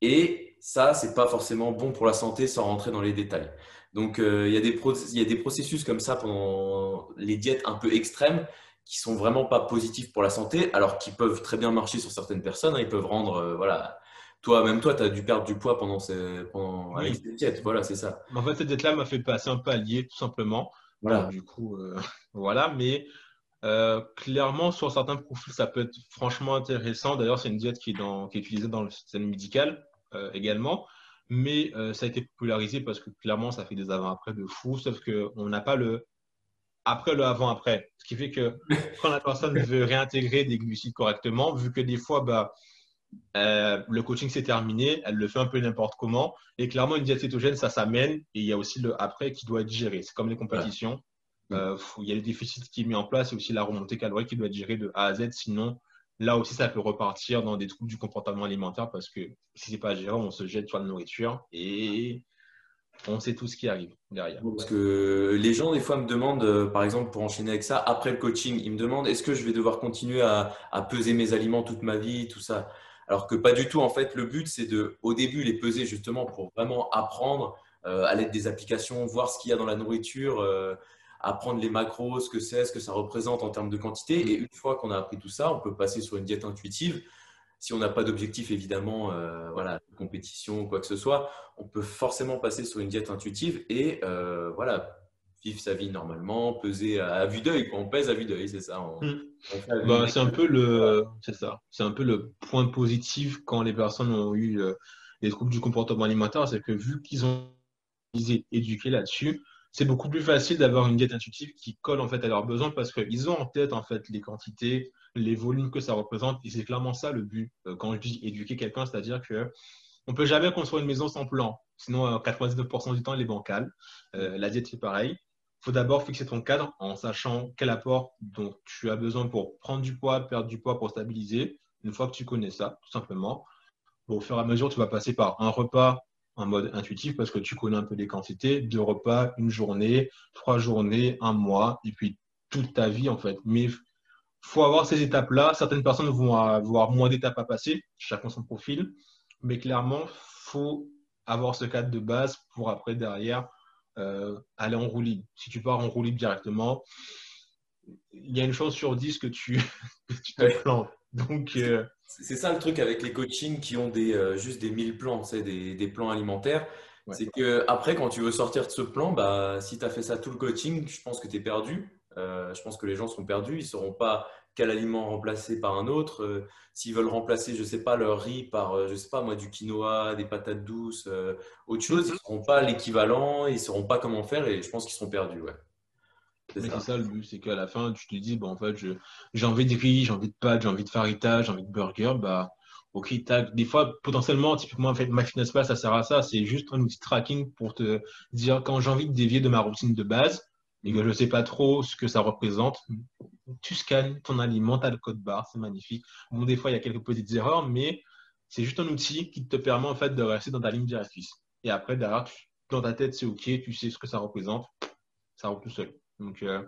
Et ça, c'est pas forcément bon pour la santé sans rentrer dans les détails. Donc, euh, il, y a des il y a des processus comme ça pendant les diètes un peu extrêmes qui sont vraiment pas positifs pour la santé, alors qu'ils peuvent très bien marcher sur certaines personnes. Hein. ils peuvent rendre, euh, voilà, toi, même toi, tu as dû perdre du poids pendant ces, pendant, avec diètes. Voilà, c'est ça. En fait, cette diète-là m'a fait passer un palier, tout simplement. Voilà. du coup, euh, *laughs* voilà. Mais clairement, sur certains profils, ça peut être franchement intéressant. D'ailleurs, c'est une diète qui est, dans, qui est utilisée dans le système médical euh, également. Mais euh, ça a été popularisé parce que clairement, ça fait des avant-après de fou, sauf qu'on n'a pas le après le avant-après. Ce qui fait que quand la personne *laughs* veut réintégrer des glucides correctement, vu que des fois, bah, euh, le coaching s'est terminé, elle le fait un peu n'importe comment. Et clairement, une diète cétogène, ça s'amène. Et il y a aussi le après qui doit être géré. C'est comme les compétitions. il y a le déficit qui est mis en place et aussi la remontée calorique qui doit être gérée de A à Z. Sinon, Là aussi, ça peut repartir dans des troubles du comportement alimentaire parce que si c'est pas géré, on se jette sur la nourriture et on sait tout ce qui arrive derrière. Parce que les gens, des fois, me demandent, euh, par exemple, pour enchaîner avec ça, après le coaching, ils me demandent est-ce que je vais devoir continuer à, peser mes aliments toute ma vie, tout ça? Alors que pas du tout. En fait, le but, c'est de, au début, les peser justement pour vraiment apprendre euh, à l'aide des applications, voir ce qu'il y a dans la nourriture. Euh, apprendre les macros, ce que c'est, ce que ça représente en termes de quantité. Et une fois qu'on a appris tout ça, on peut passer sur une diète intuitive. Si on n'a pas d'objectif, évidemment, euh, voilà, de compétition ou quoi que ce soit, on peut forcément passer sur une diète intuitive et euh, voilà, vivre sa vie normalement, peser à, vue d'œil. On pèse à vue d'œil, c'est ça. Hmm. Bah, c'est un peu le, c'est ça. C'est un peu le point positif quand les personnes ont eu euh, les troubles du comportement alimentaire, c'est que vu qu'ils ont été éduqués là-dessus, c'est beaucoup plus facile d'avoir une diète intuitive qui colle en fait à leurs besoins parce qu'ils ont en tête en fait les quantités, les volumes que ça représente. Et c'est clairement ça le but euh, quand je dis éduquer quelqu'un, c'est-à-dire que on peut jamais construire une maison sans plan. Sinon, 99% du temps, elle est bancale. Euh, la diète, c'est pareil. Il faut d'abord fixer ton cadre en sachant quel apport dont tu as besoin pour prendre du poids, perdre du poids, pour stabiliser. Une fois que tu connais ça, tout simplement, au fur et à mesure, tu vas passer par un repas en mode intuitif parce que tu connais un peu les quantités, deux repas, une journée, trois journées, un mois, et puis toute ta vie en fait. Mais faut avoir ces étapes-là. Certaines personnes vont avoir moins d'étapes à passer, chacun son profil, mais clairement, faut avoir ce cadre de base pour après derrière euh, aller en roue libre. Si tu pars en roue libre directement, il y a une chance sur 10 *laughs* que tu, te plantes. Donc, euh, c'est ça le truc avec les coachings qui ont des, euh, juste des 1000 plans, des, des plans alimentaires. C'est que après, quand tu veux sortir de ce plan, bah, si tu as fait ça tout le coaching, je pense que tu es perdu. Euh, je pense que les gens sont perdus. Ils ne sauront pas quel aliment remplacer par un autre. Euh, s'ils veulent remplacer, je ne sais pas, leur riz par, je sais pas moi, du quinoa, des patates douces, autre chose, ils ne sauront pas l'équivalent, ils ne sauront pas comment faire et je pense qu'ils seront perdus. Ouais. C'est ça. le but, c'est qu'à la fin, tu te dis, bon, en fait, j'ai envie de riz, j'ai envie de pâtes, j'ai envie de farita, j'ai envie de burger, bah, ok, des fois, potentiellement, typiquement, en fait, MyFitnessPal, ça sert à ça, c'est juste un outil tracking pour te dire quand j'ai envie de dévier de ma routine de base et que je ne sais pas trop ce que ça représente, tu scannes ton aliment, tu as le code barre, c'est magnifique. Bon, des fois, il y a quelques petites erreurs, mais c'est juste un outil qui te permet, en fait, de rester dans ta ligne directrice. Et après, derrière, dans ta tête, c'est ok, tu sais ce que ça représente, ça roule tout seul. Donc, euh,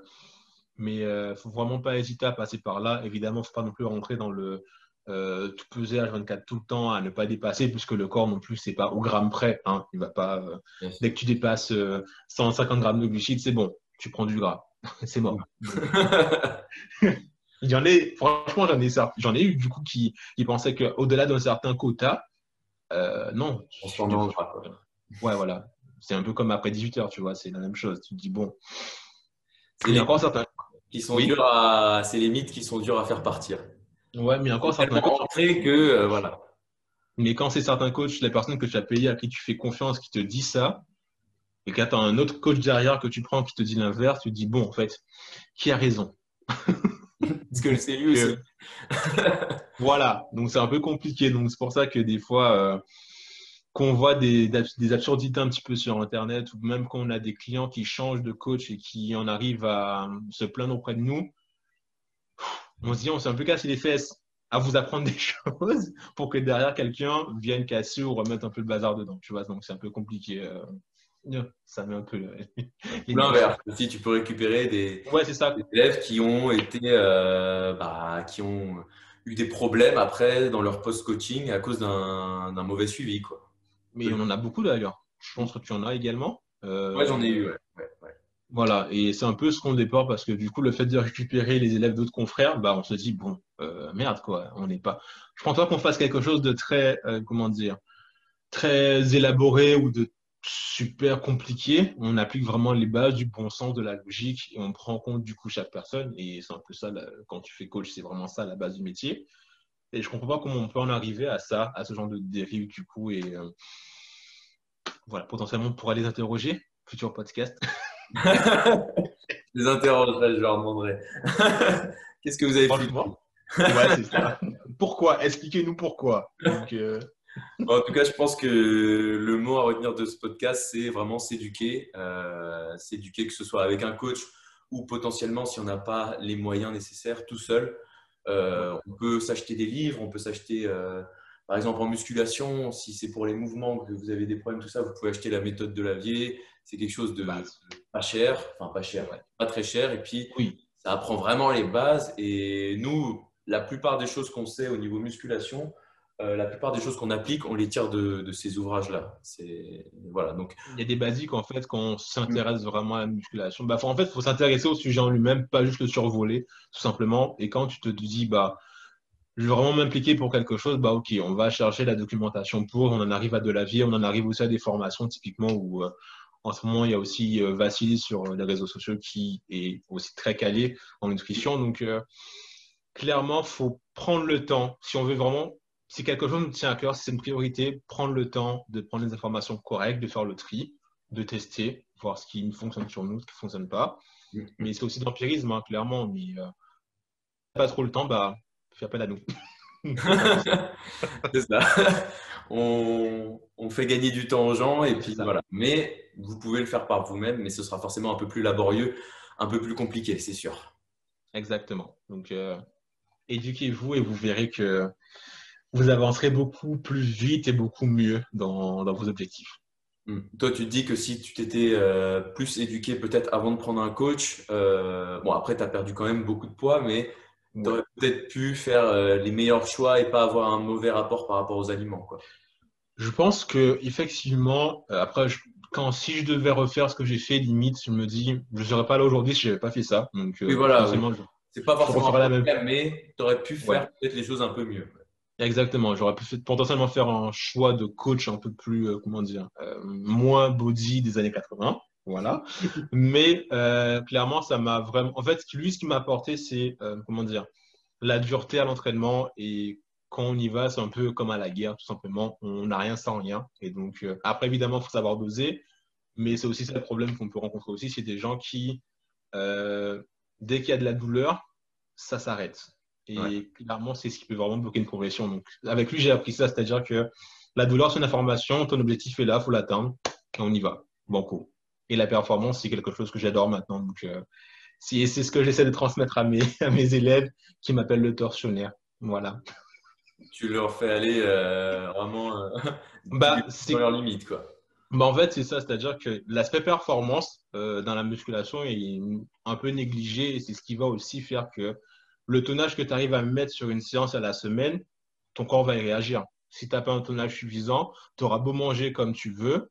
mais il euh, ne faut vraiment pas hésiter à passer par là. Évidemment, il ne faut pas non plus rentrer dans le euh, tout peser à 24 tout le temps, à ne pas dépasser, puisque le corps non plus, c'est pas au gramme près. Hein. Il va pas, dès que tu dépasses 150 grammes de glucides, c'est bon, tu prends du gras. *laughs* c'est mort. Il y en a, franchement, j'en ai, j'en ai eu du coup qui, qui pensaient qu'au-delà d'un certain quota, non. On Ouais, voilà. C'est un peu comme après 18 heures, tu vois, c'est la même chose. Tu te dis, bon, il y a encore certains qui sont durs à, c'est les mythes qui sont durs à faire partir. Ouais, mais encore certains coachs. que euh, voilà. Mais quand c'est certains coachs, les personnes que tu as payées, à qui tu fais confiance, qui te dit ça, et quand tu as un autre coach derrière que tu prends qui te dit l'inverse, tu te dis bon, en fait, qui a raison? *laughs* Parce que c'est lui aussi. voilà, donc c'est un peu compliqué. Donc c'est pour ça que des fois, euh, qu'on voit des, des, absurdités un petit peu sur Internet, ou même qu'on a des clients qui changent de coach et qui en arrivent à se plaindre auprès de nous, on se dit, on s'est un peu cassé les fesses à vous apprendre *laughs* des choses pour que derrière quelqu'un vienne casser ou remettre un peu le bazar dedans. Tu vois, donc c'est un peu compliqué. Euh, *laughs* ça met un peu *laughs* l'inverse. Si tu peux récupérer des, ouais, ça. élèves qui ont été, euh, bah, qui ont eu des problèmes après dans leur post-coaching à cause d'un mauvais suivi, quoi. Mais on en a beaucoup d'ailleurs. Je pense que tu en as également. Euh, j'en ai eu, Voilà, et c'est un peu ce qu'on déporte parce que du coup, le fait de récupérer les élèves d'autres confrères, bah, on se dit, bon, euh, merde, quoi, on n'est pas. Je pense pas qu'on fasse quelque chose de très, euh, comment dire, très élaboré ou de super compliqué. On applique vraiment les bases du bon sens, de la logique et on prend en compte du coup chaque personne. Et c'est un peu ça, quand tu fais coach, c'est vraiment ça la base du métier. Et je comprends pas comment on peut en arriver à ça, à ce genre de dérive du coup. Et euh, voilà, potentiellement pour aller les interroger, futur podcast. *laughs* les interrogerai, je leur demanderai. *laughs* Qu'est-ce que vous avez fait? Ouais, c'est ça. Pourquoi? Expliquez-nous pourquoi. Euh, en tout cas, je pense que le mot à retenir de ce podcast, c'est vraiment s'éduquer. Euh, s'éduquer, que ce soit avec un coach ou potentiellement, si on n'a pas les moyens nécessaires, tout seul. Euh, on peut s'acheter des livres, on peut s'acheter, euh, par exemple en musculation, si c'est pour les mouvements que vous avez des problèmes, tout ça, vous pouvez acheter la méthode de Lavier. C'est quelque chose de pas cher, enfin pas cher, pas très cher. Et puis, oui. ça apprend vraiment les bases. Et nous, la plupart des choses qu'on sait au niveau musculation, euh, la plupart des choses qu'on applique, on les tire de, ces ouvrages-là. Voilà, donc... Il y a des basiques, en fait, quand on s'intéresse vraiment à la musculation. Bah, en fait, il faut s'intéresser au sujet en lui-même, pas juste le survoler, tout simplement. Et quand tu te dis, bah, je veux vraiment m'impliquer pour quelque chose, bah ok, on va chercher la documentation pour, on en arrive à de la vie, on en arrive aussi à des formations typiquement où euh, en ce moment il y a aussi euh, Vassili sur les réseaux sociaux qui est aussi très calé en nutrition. Donc euh, clairement, faut prendre le temps si on veut vraiment, si quelque chose nous tient à cœur, si c'est une priorité, prendre le temps de prendre les informations correctes, de faire le tri, de tester, voir ce qui fonctionne sur nous, ce qui ne fonctionne pas. Mm. Mais c'est aussi d'empirisme, hein, clairement. Mais pas trop le temps, bah fais appel à nous. *laughs* c'est ça. On, fait gagner du temps aux gens et puis voilà. Mais vous pouvez le faire par vous-même, mais ce sera forcément un peu plus laborieux, un peu plus compliqué, c'est sûr. Exactement. Donc, euh, éduquez-vous et vous verrez que vous avancerez beaucoup plus vite et beaucoup mieux dans, vos objectifs. Hmm. Toi, tu te dis que si tu t'étais euh, plus éduqué peut-être avant de prendre un coach, euh, bon, après, tu as perdu quand même beaucoup de poids, mais tu aurais peut-être pu faire euh, les meilleurs choix et pas avoir un mauvais rapport par rapport aux aliments. Quoi. Je pense que effectivement, après, quand si je devais refaire ce que j'ai fait, limite, je me dis, je ne serais pas là aujourd'hui si je n'avais pas fait ça. Donc, oui, voilà. C'est pas forcément la même... mais tu aurais pu faire peut-être les choses un peu mieux. Exactement. J'aurais pu potentiellement faire un choix de coach un peu plus, comment dire, moins body des années 80. Voilà. *laughs* Mais euh, clairement, ça m'a vraiment. En fait, lui, ce qui m'a apporté, c'est, euh, comment dire, la dureté à l'entraînement. Et quand on y va, c'est un peu comme à la guerre, tout simplement. On n'a rien sans rien. Et donc, euh, après, évidemment, il faut savoir doser. Mais c'est aussi ça le problème qu'on peut rencontrer aussi. C'est des gens qui, dès qu'il y a de la douleur, ça s'arrête. Et clairement, c'est ce qui peut vraiment bloquer une progression. Donc, avec lui, j'ai appris ça. C'est-à-dire que la douleur, c'est une information. Ton objectif est là, il faut l'atteindre. Et on y va. Banco. Et la performance, c'est quelque chose que j'adore maintenant. Donc, euh, c'est ce que j'essaie de transmettre à mes, *laughs* à mes élèves qui m'appellent le torsionnaire. Voilà. Tu leur fais aller euh, vraiment euh, *laughs* bah, dans leur limite, quoi. Bah en fait, c'est ça, c'est-à-dire que l'aspect performance dans la musculation est un peu négligé et c'est ce qui va aussi faire que le tonnage que tu arrives à mettre sur une séance à la semaine, ton corps va y réagir. Si tu n'as pas un tonnage suffisant, tu auras beau manger comme tu veux,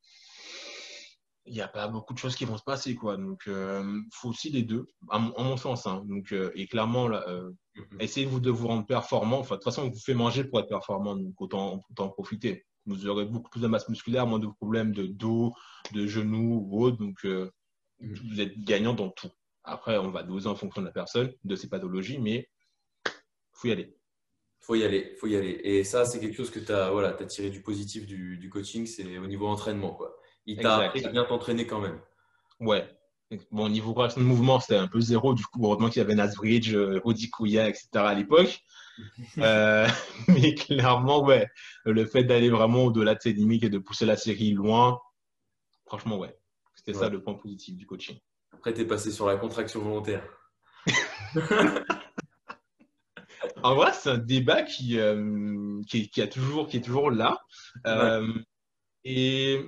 il n'y a pas beaucoup de choses qui vont se passer. Quoi. Donc, il euh, faut aussi les deux, en mon sens. Hein. Donc, euh, et clairement, là, euh, mm-hmm. essayez-vous de vous rendre performant. Enfin, de toute façon, on vous fait manger pour être performant, donc autant, autant en profiter. Vous aurez beaucoup plus de masse musculaire, moins de problèmes de dos, de genoux ou autre. Donc, mm-hmm. vous êtes gagnant dans tout. Après, on va doser en fonction de la personne, de ses pathologies, mais il faut y aller. faut y aller, faut y aller. Et ça, c'est quelque chose que tu as, voilà, as tiré du positif du, du coaching, c'est au niveau entraînement. Quoi il t'a appris à bien t'entraîner quand même. Ouais. Bon, niveau de mouvement, c'était un peu zéro. Du coup, heureusement qu'il y avait Nasbridge, euh, Rodi Kouya, etc. à l'époque. *laughs* Euh, *laughs* mais clairement, ouais, le fait d'aller vraiment au-delà de ses limites et de pousser la série loin, franchement, ouais. C'était ça le point positif du coaching. Après, tu es passé sur la contraction volontaire. *laughs* en vrai, c'est un débat qui, euh, qui, a toujours, qui est toujours là. Et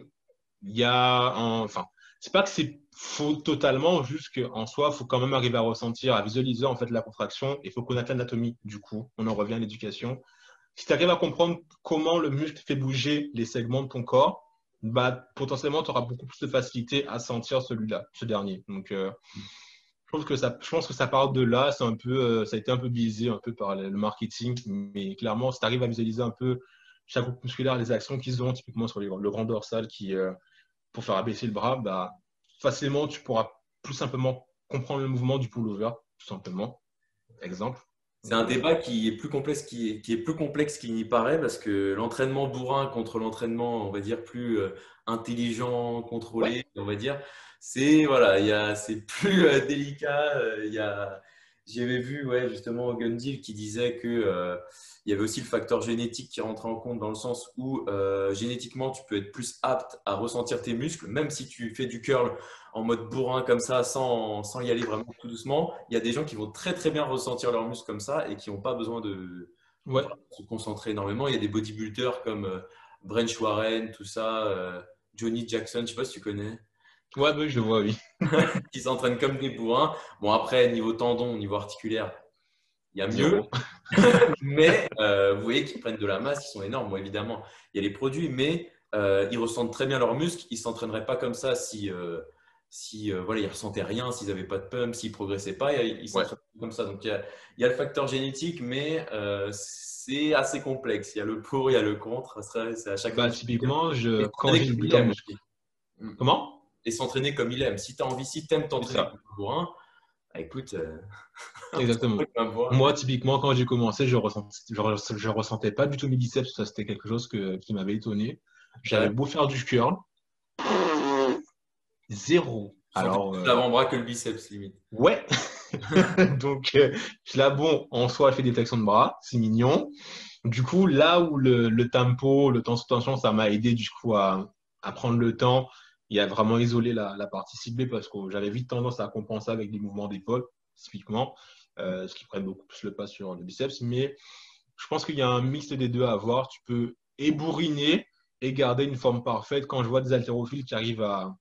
il y a enfin, c'est pas que c'est faux totalement, juste qu'en soi, il faut quand même arriver à ressentir, à visualiser en fait la contraction. Il faut connaître l'anatomie. Du coup, on en revient à l'éducation. Si tu arrives à comprendre comment le muscle fait bouger les segments de ton corps, bah, potentiellement, tu auras beaucoup plus de facilité à sentir celui-là, ce dernier. Donc, euh, je, pense que ça, je pense que ça part de là. Euh, ça a été un peu biaisé un peu par le marketing, mais clairement, si tu arrives à visualiser un peu chaque groupe musculaire, les actions qu'ils ont, typiquement sur le grand dorsal qui, euh, pour faire abaisser le bras, bah, facilement, tu pourras plus simplement comprendre le mouvement du pullover, tout simplement. Exemple. C'est un débat qui est plus complexe qui est, qui est plus complexe qu'il n'y paraît parce que l'entraînement bourrin contre l'entraînement, on va dire plus euh, intelligent, contrôlé, on va dire, c'est voilà, il y c'est plus euh, délicat. Euh, il y a, j'avais vu ouais, justement Gundil qui disait que il y avait aussi le facteur génétique qui rentrait en compte dans le sens où euh, génétiquement, tu peux être plus apte à ressentir tes muscles, même si tu fais du curl en mode bourrin comme ça, sans, sans y aller vraiment tout doucement. Il y a des gens qui vont très très bien ressentir leurs muscles comme ça et qui n'ont pas besoin de se concentrer énormément. Il y a des bodybuilders comme euh, Brent Warren, tout ça, euh, Johnny Jackson, je ne sais pas si tu connais. Ouais, bah, je le vois, oui. *laughs* qui s'entraînent comme des bourrins. Bon, après, niveau tendon, niveau articulaire, Il y a mieux. *laughs* mais euh, vous voyez qu'ils prennent de la masse, ils sont énormes. Bon, évidemment, il y a les produits, mais euh, ils ressentent très bien leurs muscles. Ils ne s'entraîneraient pas comme ça si, euh, si voilà, ils ressentaient rien, s'ils n'avaient pas de pump, s'ils ne progressaient pas. Ils s'entraînent comme ça. Donc, il y, a, il y, a, le facteur génétique, mais c'est assez complexe. Il y a le pour, il y a le contre. C'est à chaque bah, Typiquement, je, quand j'ai Comment? Et s'entraîner comme il aime. Si tu as envie, si tu aimes t'entraîner pour un, bah, écoute. *laughs* Exactement. Moi, typiquement, quand j'ai commencé, je ressentais, je, ressentais pas du tout mes biceps. Ça, c'était quelque chose que, qui m'avait étonné. J'avais beau faire du curl. Zéro. Alors, euh, l'avant-bras que le biceps, limite. Ouais. *laughs* Donc, euh, là, bon, en soi, elle fait des tractions de bras. C'est mignon. Du coup, là où le, le tempo, le temps sous tension, ça m'a aidé du coup à, à, prendre le temps et à vraiment isoler la, la partie ciblée parce que j'avais vite tendance à compenser avec des mouvements d'épaule, typiquement. Euh, ce qui prend beaucoup plus le pas sur le biceps. Mais je pense qu'il y a un mix des deux à avoir. Tu peux ébouriner et garder une forme parfaite. Quand je vois des haltérophiles qui arrivent à,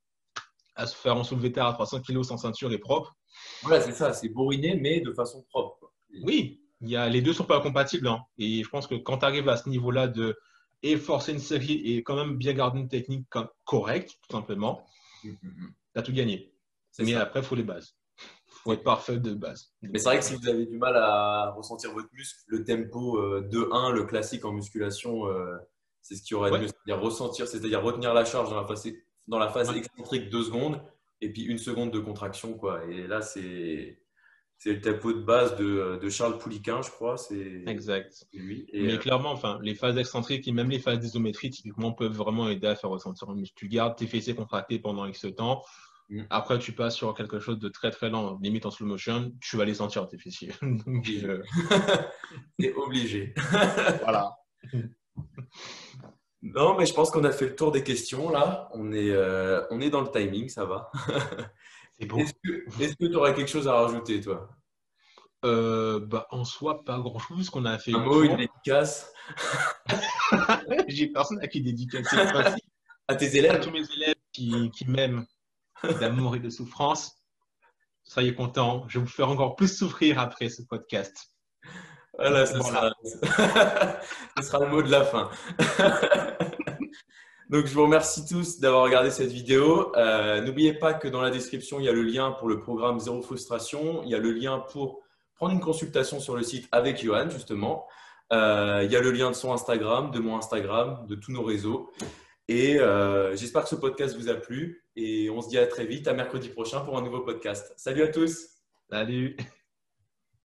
à se faire en soulevé terre à 300 kg sans ceinture et propre. Voilà, c'est ça, c'est bourriner, mais de façon propre. Oui, il y a, les deux ne sont pas compatibles. Hein. Et je pense que quand tu arrives à ce niveau-là de et forcer une série et quand même bien garder une technique correcte, tout simplement, mm, mm, mm. tu as tout gagné. Mais après, il faut les bases faut être parfait de base. Mais c'est vrai que si vous avez du mal à ressentir votre muscle, le tempo 2-1, euh, le classique en musculation, euh, c'est ce qui aurait mieux. C'est-à-dire ressentir, c'est-à-dire retenir la charge dans la phase, dans la phase excentrique 2 secondes et puis une seconde de contraction. Quoi. Et là, c'est. C'est le tempo de base de, de, Charles Pouliquin, je crois. C'est exact. Lui. Mais euh, clairement, enfin, les phases excentriques et même les phases d'isométrie, typiquement, peuvent vraiment aider à faire ressentir. Tu gardes tes fessiers contractés pendant X temps. Mm. Après, tu passes sur quelque chose de très très lent, limite en slow motion, tu vas les sentir tes fessiers. *laughs* Euh, *laughs* C'est obligé. *laughs* voilà. Non, mais je pense qu'on a fait le tour des questions là. On est, euh, on est dans le timing, ça va. Est-ce que tu aurais quelque chose à rajouter, toi? Euh, bah, En soi, pas grand-chose qu'on a fait. Un mot, une dédicace? *laughs* J'ai personne à qui dédicacer. à tes élèves À tous mes élèves qui, qui m'aiment d'amour et de souffrance. Soyez contents, je vais vous faire encore plus souffrir après ce podcast. Voilà, ce, *laughs* sera... le mot de la fin. *laughs* Donc, je vous remercie tous d'avoir regardé cette vidéo. Euh, n'oubliez pas que dans la description, il y a le lien pour le programme Zéro Frustration. Il y a le lien pour prendre une consultation sur le site avec Johan, justement. Euh, il y a le lien de son Instagram, de mon Instagram, de tous nos réseaux. Et euh, j'espère que ce podcast vous a plu. Et on se dit à très vite, à mercredi prochain pour un nouveau podcast. Salut à tous. Salut.